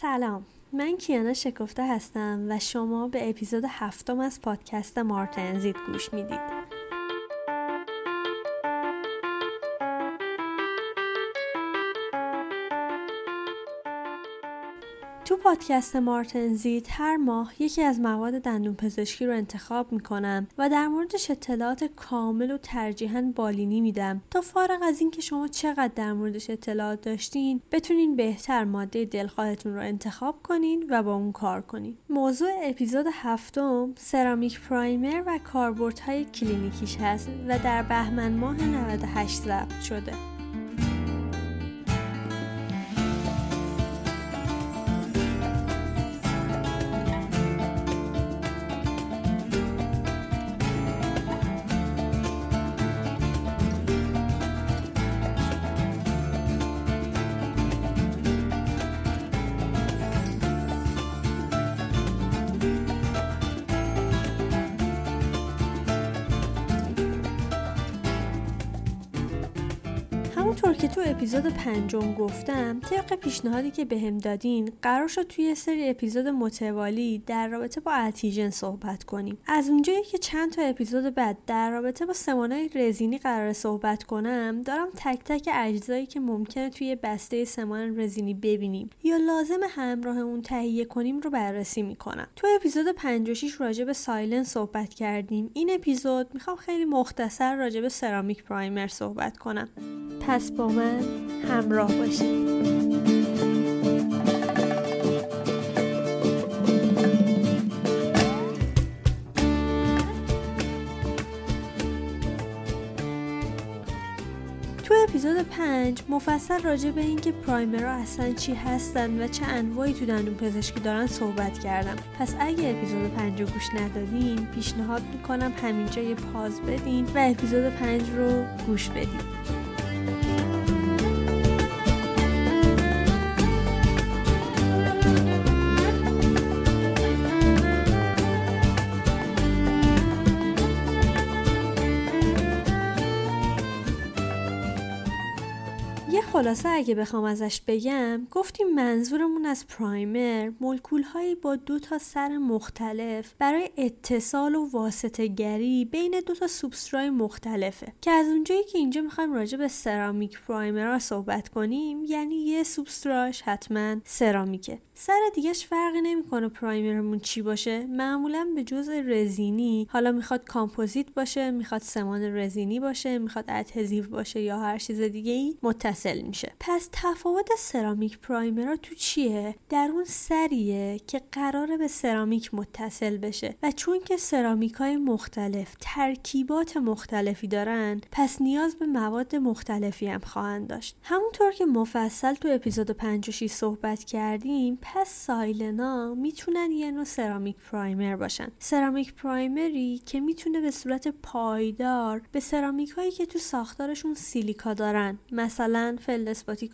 سلام. من کیانا شکفته هستم و شما به اپیزود هفتم از پادکست مارتنزید گوش می‌دید. پادکست مارتنزیت هر ماه یکی از مواد دندون پزشکی رو انتخاب می‌کنم و در موردش اطلاعات کامل و ترجیحاً بالینی میدم. تا فارغ از اینکه شما چقدر در موردش اطلاعات داشتین بتونین بهتر ماده دلخواهتون رو انتخاب کنین و با اون کار کنین. موضوع اپیزود هفتم سرامیک پرایمر و کاربردهای کلینیکیش هست و در بهمن ماه 98 ضبط شده. تو اپیزود پنجم گفتم طبق پیشنهادی که بهم دادین قرار شد توی سری اپیزود متوالی در رابطه با اتیژن صحبت کنیم. از اونجایی که چند تا اپیزود بعد در رابطه با سمانای رزینی قرار صحبت کنم دارم تک تک اجزایی که ممکنه توی بسته سمان رزینی ببینیم یا لازم همراهمون تهیه کنیم رو بررسی می‌کنم. تو اپیزود 56 راجع به سایلن صحبت کردیم. این اپیزود می‌خوام خیلی مختصر راجع به سرامیک پرایمر صحبت کنم. پس با من همراه باشید. تو اپیزود 5 مفصل راجع به اینکه پرایمرها اصلا چی هستن و چه انواعی تو دندون پزشکی دارن صحبت کردم. پس اگه اپیزود 5 رو گوش ندادین پیشنهاد می‌کنم همینجا یه پاز بدین و اپیزود 5 رو گوش بدین. خلاصه اگه بخوام ازش بگم گفتیم منظورمون از primer مولکول هایی با دو تا سر مختلف برای اتصال و واسطه گری بین دو تا سوبسترای مختلفه. که از اونجایی که اینجا می‌خوایم راجع به ceramic primer صحبت کنیم یعنی یه سوبستراش حتما سرامیکه. سر دیگهش فرقی نمی‌کنه primer مون چی باشه. معمولا به جز رزینی حالا می‌خواد کامپوزیت باشه می‌خواد سمان رزینی باشه می‌خواد adhesive باشه یا هر چیز دیگه ای متصل میشه. پس تفاوت ceramic primer ها تو چیه؟ در اون سریه که قراره به سرامیک متصل بشه. و چون که سرامیک های مختلف ترکیبات مختلفی دارن پس نیاز به مواد مختلفی هم خواهند داشت. همونطور که مفصل تو اپیزود 56 صحبت کردیم پس silane ا می‌تونن یه نوع ceramic primer باشن. ceramic primer ی که می‌تونه به صورت پایدار به سرامیک هایی که تو ساختارشون سیلیکا دارن مثلا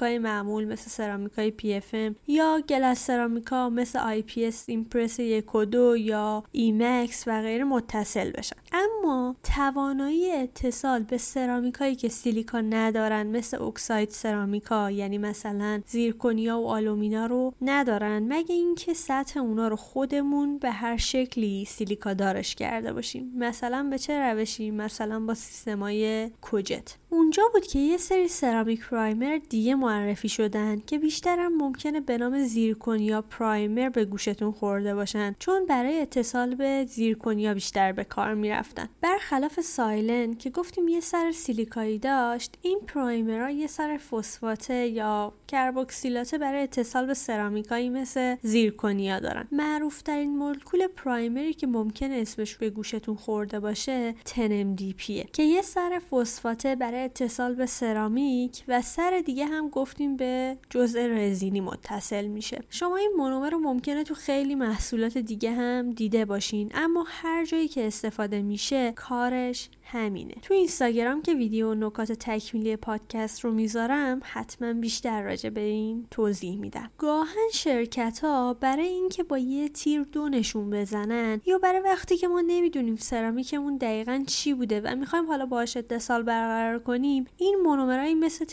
های معمول مثل سرامیک های PFM یا glass ceramic ا مثل IPS Empress یک و دو یا e.max و غیره متصل بشن. اما توانایی اتصال به سرامیک هایی که سیلیکا ندارن مثل oxide ceramic ا یعنی مثلا زیرکونیا و آلومینا رو ندارن. مگه اینکه سطح اونا رو خودمون به هر شکلی سیلیکا دارش کرده باشیم؟ مثلا به چه روشی؟ مثلا با سیستمای کوجت. اونجا بود که یه سری سرامیک پرایمر دیگه معرفی شدن که بیشتر هم ممکنه به نام زیرکونیا پرایمر به گوشتون خورده باشن چون برای اتصال به زیرکونیا بیشتر به کار می‌رفتن. برخلاف سایلن که گفتیم یه سر سیلیکایی داشت این پرایمرها یه سر فسفاته یا کربوکسیلاته برای اتصال به سرامیکایی مثل زیرکونیا دارن. معروف ترین مولکول پرایمری که ممکن اسمش به گوشتون خورده باشه تنمدیپیه که یه سر فسفاته برای اتصال به سرامیک و سر دیگه هم گفتیم به جزء رزینی متصل میشه. شما این مونومر رو ممکنه تو خیلی محصولات دیگه هم دیده باشین اما هر جایی که استفاده میشه کارش همینه. تو اینستاگرام که ویدیو نکات تکمیلی پادکست رو می‌ذارم حتما بیشتر راجع به این توضیح میدم. گاهن شرکت ها برای اینکه با یه تیر دو نشون بزنن یا برای وقتی که ما نمی‌دونیم سرامیکمون دقیقا چی بوده و می‌خوایم حالا باهاش اتصال برقرار کنیم این مونومرایی مثل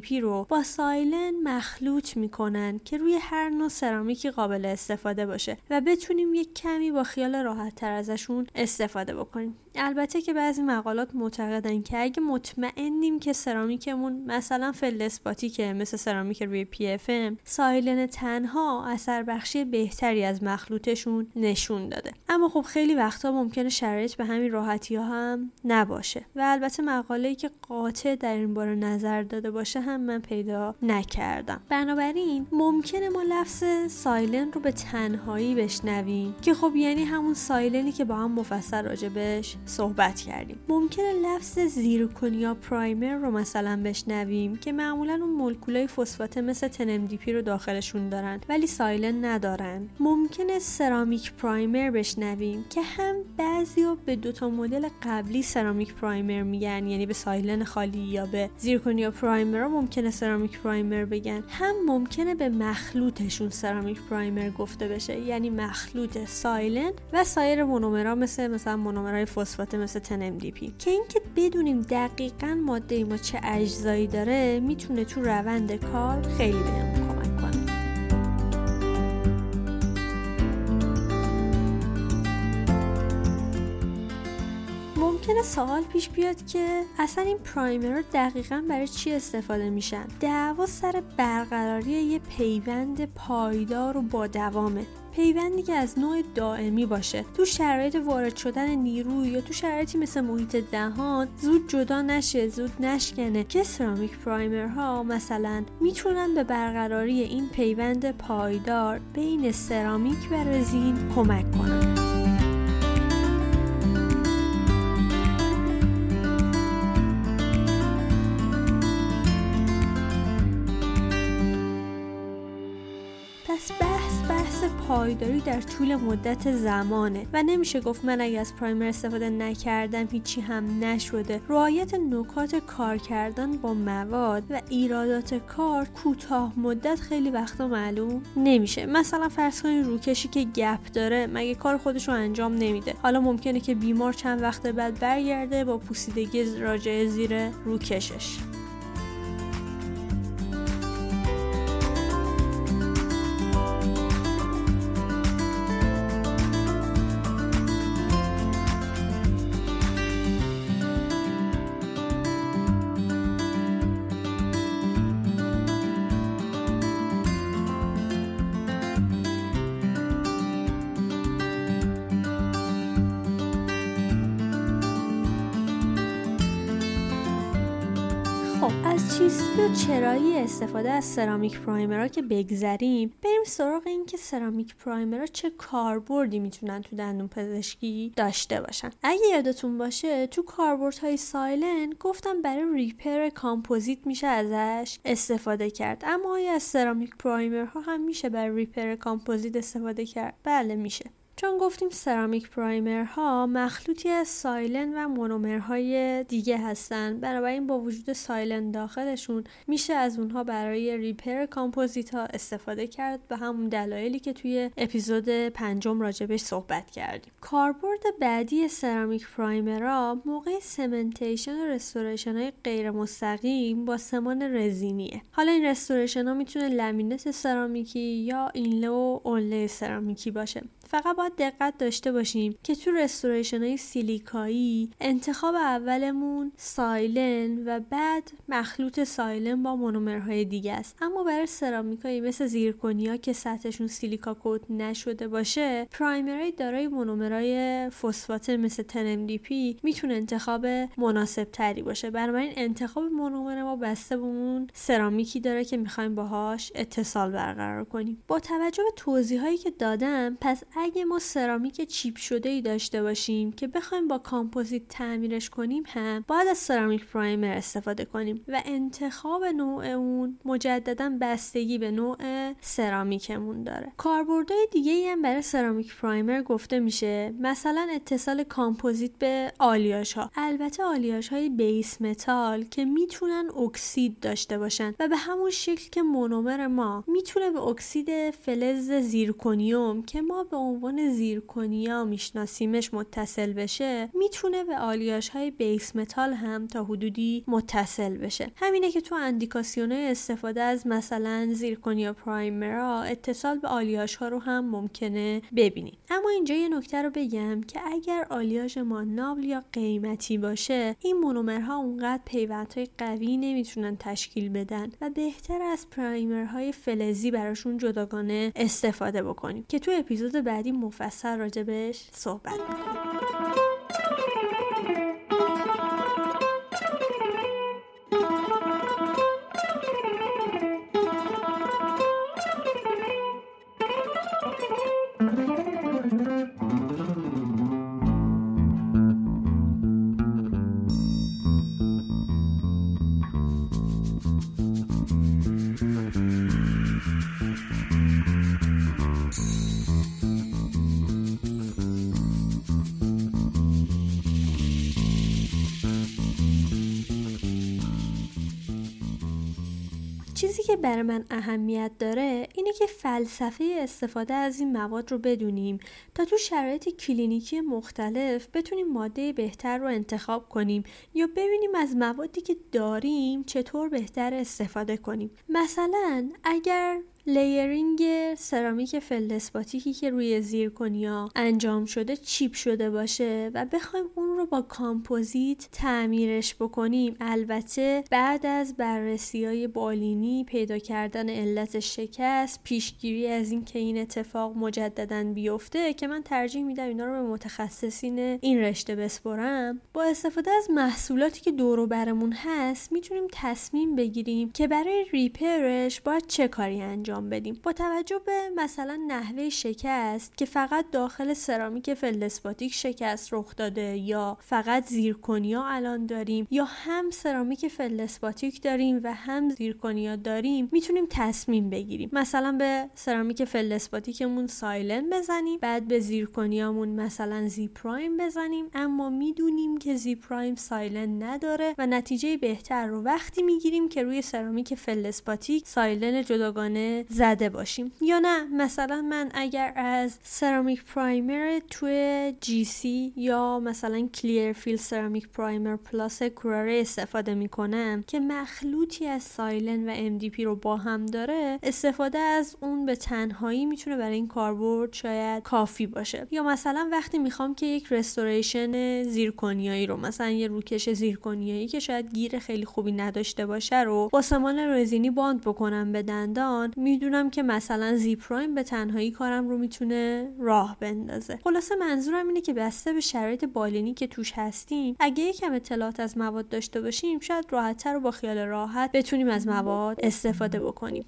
پی رو با silane مخلوط می‌کنن که روی هر نوع سرامیکی قابل استفاده باشه و بتونیم یک کمی با خیال راحت تر ازشون استفاده بکنیم. البته که بعضی مقالات معتقدن که اگه مطمئنیم که سرامیکمون مثلا feldspathic ه که مثل سرامیک روی PFM silane تنها اثر بخشی بهتری از مخلوطشون نشون داده. اما خب خیلی وقتا ممکنه شرایط به همین راحتی ها هم نباشه و البته مقاله که قاطع در این باره نظر داده باشه هم من پیدا نکردم. بنابراین ممکنه ما لفظ silane رو به تنهایی بشنویم که خب یعنی همون silane ی که با هم مفصل راجبش صحبت کردیم. ممکنه لفظ zirconia primer رو مثلا بشنویم که معمولا اون مولکولای فسفات مثل 10-MDP رو داخلشون دارن ولی silane ندارن. ممکنه ceramic primer بشنویم که هم بعضی به دوتا مدل قبلی ceramic primer میگن یعنی به silane خالی یا به zirconia primer ممکنه ceramic primer بگن. هم ممکنه به مخلوطشون ceramic primer گفته بشه یعنی مخلوط silane و سایر مونومرا مثل مثلا مونومرای فسفات مثل پی که اینکه بدونیم دقیقا ماده ما چه اجزایی داره می‌تونه تو روند کار خیلی بهمون کمک کنه. ممکنه سوال پیش بیاد که اصلا این پرایمر رو دقیقا برای چی استفاده میشن؟ دعوا سر برقراری یه پیوند پایدار و با دوامه. پیوندی که از نوع دائمی باشه. تو شرایط وارد شدن نیرو یا تو شرایطی مثل محیط دهان زود جدا نشه زود نشکنه. که سرامیک پرایمرها مثلا می‌تونن به برقراری این پیوند پایدار بین سرامیک و رزین کمک کنن. پایداری در طول مدت زمانه. و نمیشه گفت من اگه از پرایمر استفاده نکردم هیچی هم نشده. رعایت نکات کار کردن با مواد و ایرادات کار کوتاه مدت خیلی وقتا معلوم نمیشه. مثلا فرض کنید روکشی که گپ داره مگه کار خودش رو انجام نمیده؟ حالا ممکنه که بیمار چند وقت بعد برگرده با پوسیدگی راجع زیر روکشش. چیستی و چرایی استفاده از ceramic primer ها که بگذریم؟ بریم سراغ این که ceramic primer ها چه کاربردی می‌تونن تو دندون پزشکی داشته باشن. اگه یادتون باشه تو های silane گفتم برای repair کامپوزیت میشه ازش استفاده کرد. اما آیا از ceramic primer ها هم میشه برای repair کامپوزیت استفاده کرد؟ بله میشه. چون گفتیم ceramic primer ها مخلوطی از silane و مونومرهای دیگه هستن. بنابراین با وجود silane داخلشون میشه از اونها برای repair کامپوزیت ها استفاده کرد. به همون دلایلی که توی اپیزود پنجم راجبش صحبت کردیم. کاربرد بعدی ceramic primer ها موقع cementation و restoration های غیر مستقیم با سمان رزینیه. حالا این restoration ها می‌تونه لمینت سرامیکی یا inlay و onlay سرامیکی باشه. فقط باید دقت داشته باشیم که تو restoration های سیلیکایی انتخاب اولمون silane و بعد مخلوط silane با مونومرهای دیگه است. اما برای سرامیکایی مثل زیرکونیا که سطحشون سیلیکا coat نشده باشه primer های دارای مونومرهای فسفات مثل P می‌تونه انتخاب مناسب تری باشه. بنابراین انتخاب مونومر ما بسته به اون سرامیکی داره که می‌خوایم باهاش اتصال برقرار کنیم. با توجه به توضیح هایی که دادم پس اگه ما سرامیک chip شده ای داشته باشیم که بخوایم با کامپوزیت تعمیرش کنیم هم باید از ceramic primer استفاده کنیم و انتخاب نوع اون مجددا بستگی به نوع سرامیکمون داره. کاربردهای دیگه ای هم برای ceramic primer گفته میشه مثلا اتصال کامپوزیت به آلیاژ ها البته آلیاژ های base metal که می‌تونن اکسید داشته باشن و به همون شکل که مونومر ما می‌تونه به اکسید فلز زیرکونیوم که ما به عنوان زیرکونیا میشناسیمش متصل بشه می‌تونه به آلیاژ های base metal هم تا حدودی متصل بشه. همینه که تو اندیکاسیون استفاده از مثلا زیرکونیا primer ا اتصال به آلیاژ ها رو هم ممکنه ببینید اما اینجا یه نکته رو بگم که اگر آلیاژ ما noble یا قیمتی باشه این مونومرها اونقدر پیوندهای قوی نمی‌تونن تشکیل بدن و بهتره از primer های فلزی براشون جداگانه استفاده بکنیم. که تو اپیزود بعدی مفصل راجبش صحبت می‌کنیم. که برای من اهمیت داره اینه که فلسفه استفاده از این مواد رو بدونیم تا تو شرایط کلینیکی مختلف بتونیم ماده بهتر رو انتخاب کنیم یا ببینیم از موادی که داریم چطور بهتر استفاده کنیم. مثلا اگر layering سرامیک فلدسپاتیکی که روی زیرکنیا انجام شده chip شده باشه و بخوایم اون رو با کامپوزیت تعمیرش بکنیم البته بعد از بررسی های بالینی پیدا کردن علت شکست پیشگیری از این که این اتفاق مجددا بیفته که من ترجیح میدم اینا رو به متخصصین این رشته بسپرم. با استفاده از محصولاتی که دور برمون هست می‌تونیم تصمیم بگیریم که برای repair ش باید چه کاری انجام بدیم. با توجه به مثلا نحوه شکست که فقط داخل سرامیک فلدسپاتیک شکست رخ داده یا فقط زیرکنیا الان داریم یا هم سرامیک فلدسپاتیک داریم و هم زیرکنیا داریم می‌تونیم تصمیم بگیریم. مثلا به سرامیک فلدسپاتیکمون silane بزنیم بعد به زیرکنیامون مثلا Z-Prime بزنیم. اما می‌دونیم که Z-Prime silane نداره و نتیجه بهتر رو وقتی می‌گیریم که روی سرامیک فلدسپاتیک silane جداگانه زده باشیم. یا نه مثلا من اگر از ceramic primer two ی GC یا مثلا Clearfil Ceramic Primer Plus Kuraray استفاده می‌کنم که مخلوطی از silane و MDP رو با هم داره استفاده اون به تنهایی می‌تونه برای این کاربرد شاید کافی باشه. یا مثلا وقتی می‌خوام که یک restoration زیرکنیایی رو مثلا یه روکش زیرکنیایی که شاید گیر خیلی خوبی نداشته باشه رو با سمان رزینی bond بکنم به دندان می‌دونم که مثلا Z-Prime به تنهایی کارم رو می‌تونه راه بندازه. خلاصه منظورم اینه که بسته به شرایط بالینی که توش هستیم اگه یکم اطلاعات از مواد داشته باشیم شاید راحتتر و با خیال راحت بتونیم از مواد استفاده بکنیم.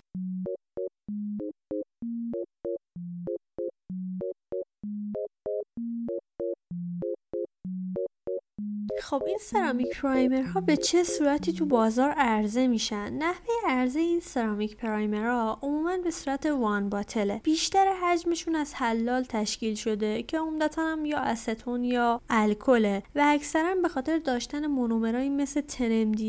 خب این ceramic primer ها به چه صورتی تو بازار عرضه میشن؟ نحوه عرضه این ceramic primer ها عموما به صورت one bottle ه بیشتر حجمشون از حلال تشکیل شده که عمدتا هم یا استون یا الکله و اکثرا به خاطر داشتن مونومرایی مثل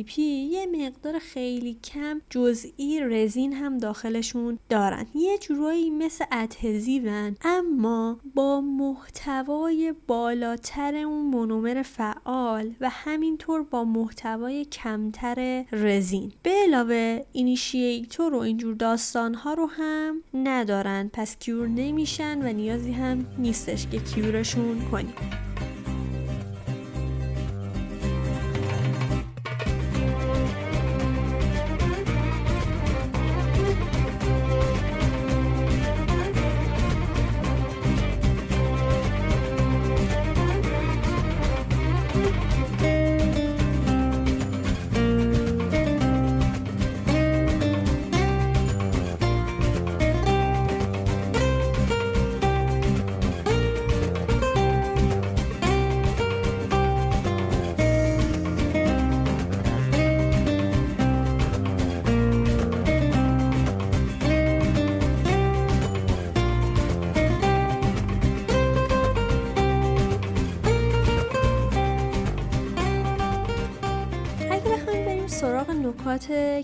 P یه مقدار خیلی کم جزئی رزین هم داخلشون دارن. یه جورایی مثل adhesive ن اما با محتوای بالاتر اون مونومر فعال و همینطور با محتوای کمتر رزین. به علاوه initiator و اینجور داستان ها رو هم ندارن. پس cure نمیشن و نیازی هم نیستش که کیورشون کنیم.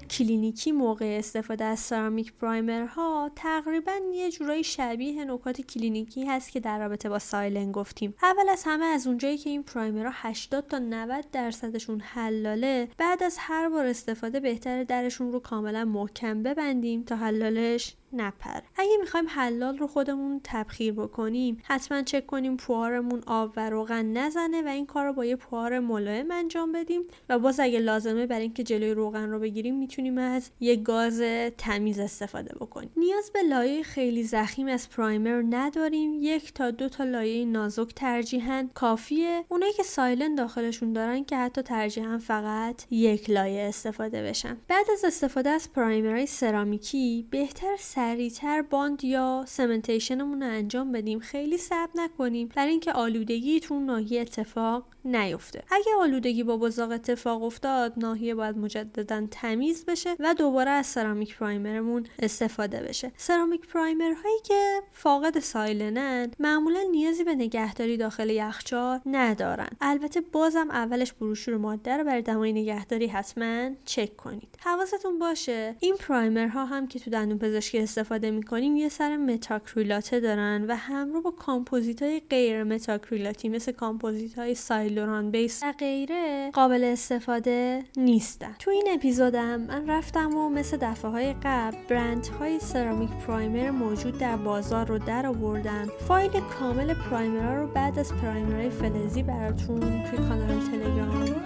کلینیکی موقع استفاده از سرامیک پرایمرها تقریبا یه جورایی شبیه نکات کلینیکی هست که در رابطه با سایلن گفتیم. اول از همه از اونجایی که این پرایمرها 80 تا 90 درصدشون حلاله بعد از هر بار استفاده بهتره درشون رو کاملا محکم ببندیم تا حلالش نپره. اگه می‌خوایم حلال رو خودمون تبخیر بکنیم حتما چک کنیم پوارمون آب و روغن نزنه و این کار رو با یه پوار ملایم انجام بدیم و باز اگه لازمه برای اینکه جلوی روغن رو بگیریم می‌تونیم از یه گاز تمیز استفاده بکنیم. نیاز به لایه خیلی زخیم از پرایمر نداریم. یک تا دو تا لایه نازک ترجیحاً کافیه. اونایی که سایلن داخلشون دارن که حتی ترجیحاً فقط یک لایه استفاده بشن. بعد از استفاده از پرایمرهای سرامیکی بهتر سریعتر باند یا سمنتیشنمون رو انجام بدیم. خیلی صبر نکنیم. برای اینکه آلودگی تو ناحیه اتفاق نیفته. اگه آلودگی با بزاق اتفاق افتاد ناحیه باید مجددا تمیز بشه و دوباره از ceramic primer مون استفاده بشه. ceramic primer هایی که فاقد silane ن معمولا نیازی به نگهداری داخل یخچال ندارن. البته بازم اولش بروشور ماده رو برای دمای نگهداری حتما چک کنید. حواستون باشه این primer ها هم که تو دندون پزشکی استفاده می‌کنیم یه سر متاکریلاته دارن و همراه با کامپوزیت های غیر متاکریلاتی مثل کامپوزیت های سایلوران بیس و غیره قابل استفاده نیستن. تو این اپیزودم من رفتم و مثل دفعه های قبل برند های سرامیک پرایمر موجود در بازار رو در آوردم. فایل کامل پرایمرها رو بعد از پرایمرهای فلزی براتون توی کانال تلگرام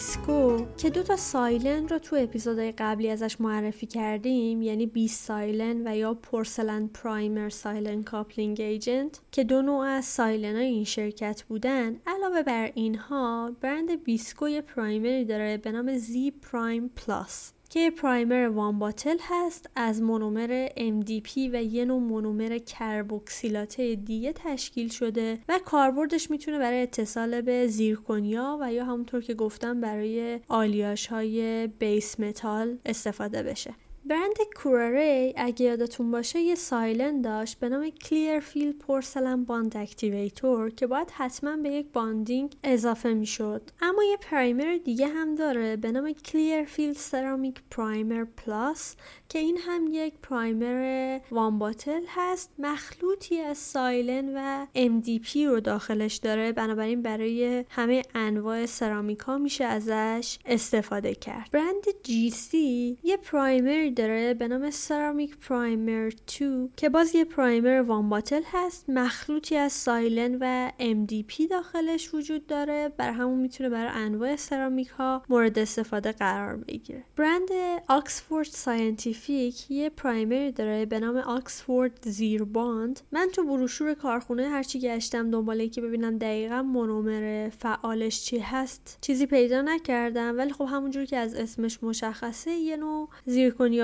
برند Bisco که دو تا silane رو تو اپیزودهای قبلی ازش معرفی کردیم یعنی Bis-Silane و یا Porcelain Primer silane coupling agent که دو نوع از silane های این شرکت بودن. علاوه بر اینها برند Bisco یه primer ی داره به نام Z-Prime Plus. که primer one bottle هست از مونومر MDP و یه نوع مونومر کربوکسیلاته دیگه تشکیل شده و کاربردش می‌تونه برای اتصال به زیرکونیا و یا همونطور که گفتم برای آلیاژ های base metal استفاده بشه. برند Kuraray اگه یادتون باشه یه silane داشت به نام Clearfil Porcelain Bond Activator که باید حتما به یک bonding اضافه می‌شد. اما یه primer دیگه هم داره به نام Clearfil Ceramic Primer Plus که این هم یک primer one bottle هست. مخلوطی از silane و MDP رو داخلش داره. بنابراین برای همه انواع سرامیک میشه ازش استفاده کرد. برند GC یه primer داره به نام Ceramic Primer 2 که باز یه primer one bottle هست. مخلوطی از silane و MDP داخلش وجود داره. برا همون می‌تونه برای انواع سرامیک ها مورد استفاده قرار بگیره. برند Oxford Scientific یه primer داره به نام Oxford Zir Bond من تو بروشور کارخونه هرچی گشتم دنباله که ببینم دقیقا مونومر فعالش چی هست چیزی پیدا نکردم. ولی خب همونجور که از اسمش مشخصه یه نوع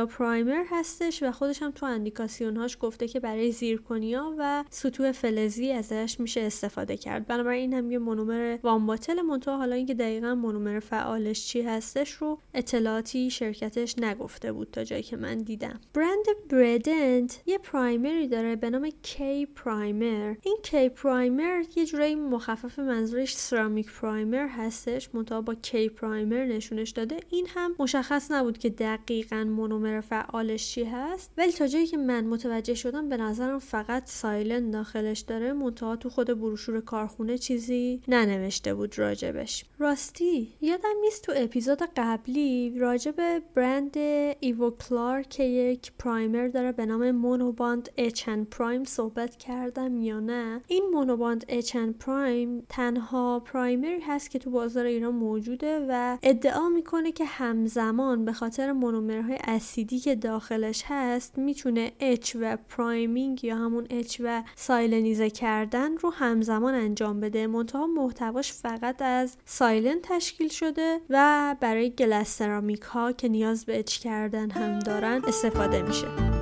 پرایمر هستش و خودش هم تو اندیکاسیون هاش گفته که برای زیرکنیا و سطوح فلزی ازش میشه استفاده کرد. بنابراین هم یه مونومر وان باتل منتها حالا اینکه دقیقا مونومر فعالش چی هستش رو اطلاعاتی شرکتش نگفته بود تا جایی که من دیدم. برند بردنت یه پرایمری داره به نام کی پرایمر این کی پرایمر یه جورایی مخفف منظورش سرامیک پرایمر هستش منتها با کی پرایمر نشونش داده. این هم مشخص نبود که دقیقا مونومر فعالش چی هست؟ ولی تا جایی که من متوجه شدم به نظرم فقط سایلن داخلش داره منتها تو خود بروشور کارخونه چیزی ننوشته بود راجبش. راستی یادم نیست تو اپیزود قبلی راجب برند Ivoclar که یک primer داره به نام Monobond Etch & Prime صحبت کردم یا نه؟ این Monobond Etch & Prime تنها primer ی هست که تو بازار ایران موجوده و ادعا می‌کنه که همزمان به خاطر مونومرهای اسید اسیدی که داخلش هست می‌تونه etch و priming یا همون etch و silanize کردن رو همزمان انجام بده. منتها محتواش فقط از silane تشکیل شده و برای glass ceramic ها که نیاز به etch کردن هم دارن استفاده میشه.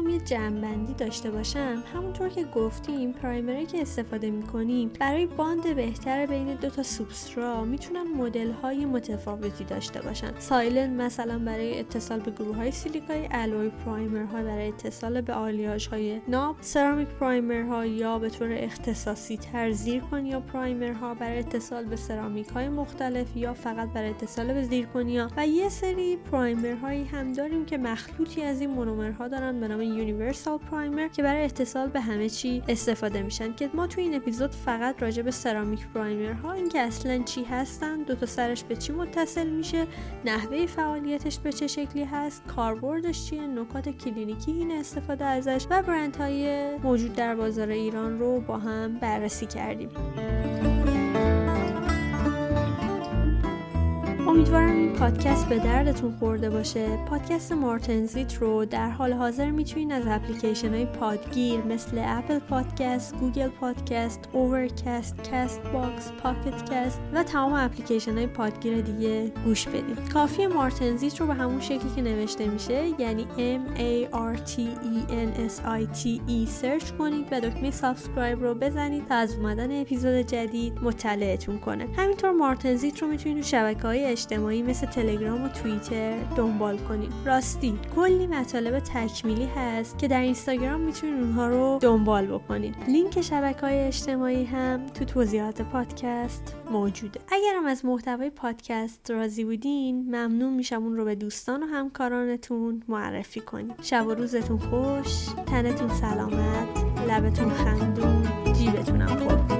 اگه بخوام یه جمعبندی داشته باشم همونطور که گفتیم primer ی که استفاده می‌کنیم برای bond بهتر بین دو تا سوبسترا می‌تونن مدل های متفاوتی داشته باشن. silane مثلا برای اتصال به گروه های سیلیکای alloy primer ها برای اتصال به آلیاژ های ناب ceramic primer ها یا به طور اختصاصی تر zirconia primer ها برای اتصال به سرامیک های مختلف یا فقط برای اتصال به zirconia. و یه سری primer هایی هم داریم که مخلوطی از این مونومرها دارن به نام universal primer که برای اتصال به همه چی استفاده میشن که ما تو این اپیزود فقط راجع به ceramic primer ها اینکه اصلا چی هستن دو تا سرش به چی متصل میشه نحوه فعالیتش به چه شکلی هست کاربردش چیه نکات کلینیکی این استفاده ازش و برند های موجود در بازار ایران رو با هم بررسی کردیم. امیدوارم این پادکست به دردتون خورده باشه. پادکست مارتنزیت رو در حال حاضر می‌تونین از اپلیکیشن های پادگیر مثل Apple Podcast، Google Podcast، Overcast، Castbox، Pocket Cast و تمام اپلیکیشن های پادگیر دیگه گوش بدید کافیه مارتنزیت رو به همون شکلی که نوشته میشه یعنی M A R T E N S I T E search کنید و دکمه subscribe رو بزنید تا از اومدن اپیزود جدید مطلعتون کنه. همینطور مارتنزیت رو می‌تونید تو شبکه های اجتماعی مثل تلگرام و توییتر دنبال کنید راستی کلی مطالب تکمیلی هست که در اینستاگرام می‌تونید اونها رو دنبال بکنید. لینک شبکه های اجتماعی هم تو توضیحات پادکست موجوده. اگرم از محتوای پادکست راضی بودین ممنون میشم اون رو به دوستان و همکارانتون معرفی کنید. شب و روزتون خوش تنتون سلامت لبتون خندون جیبتونم پر.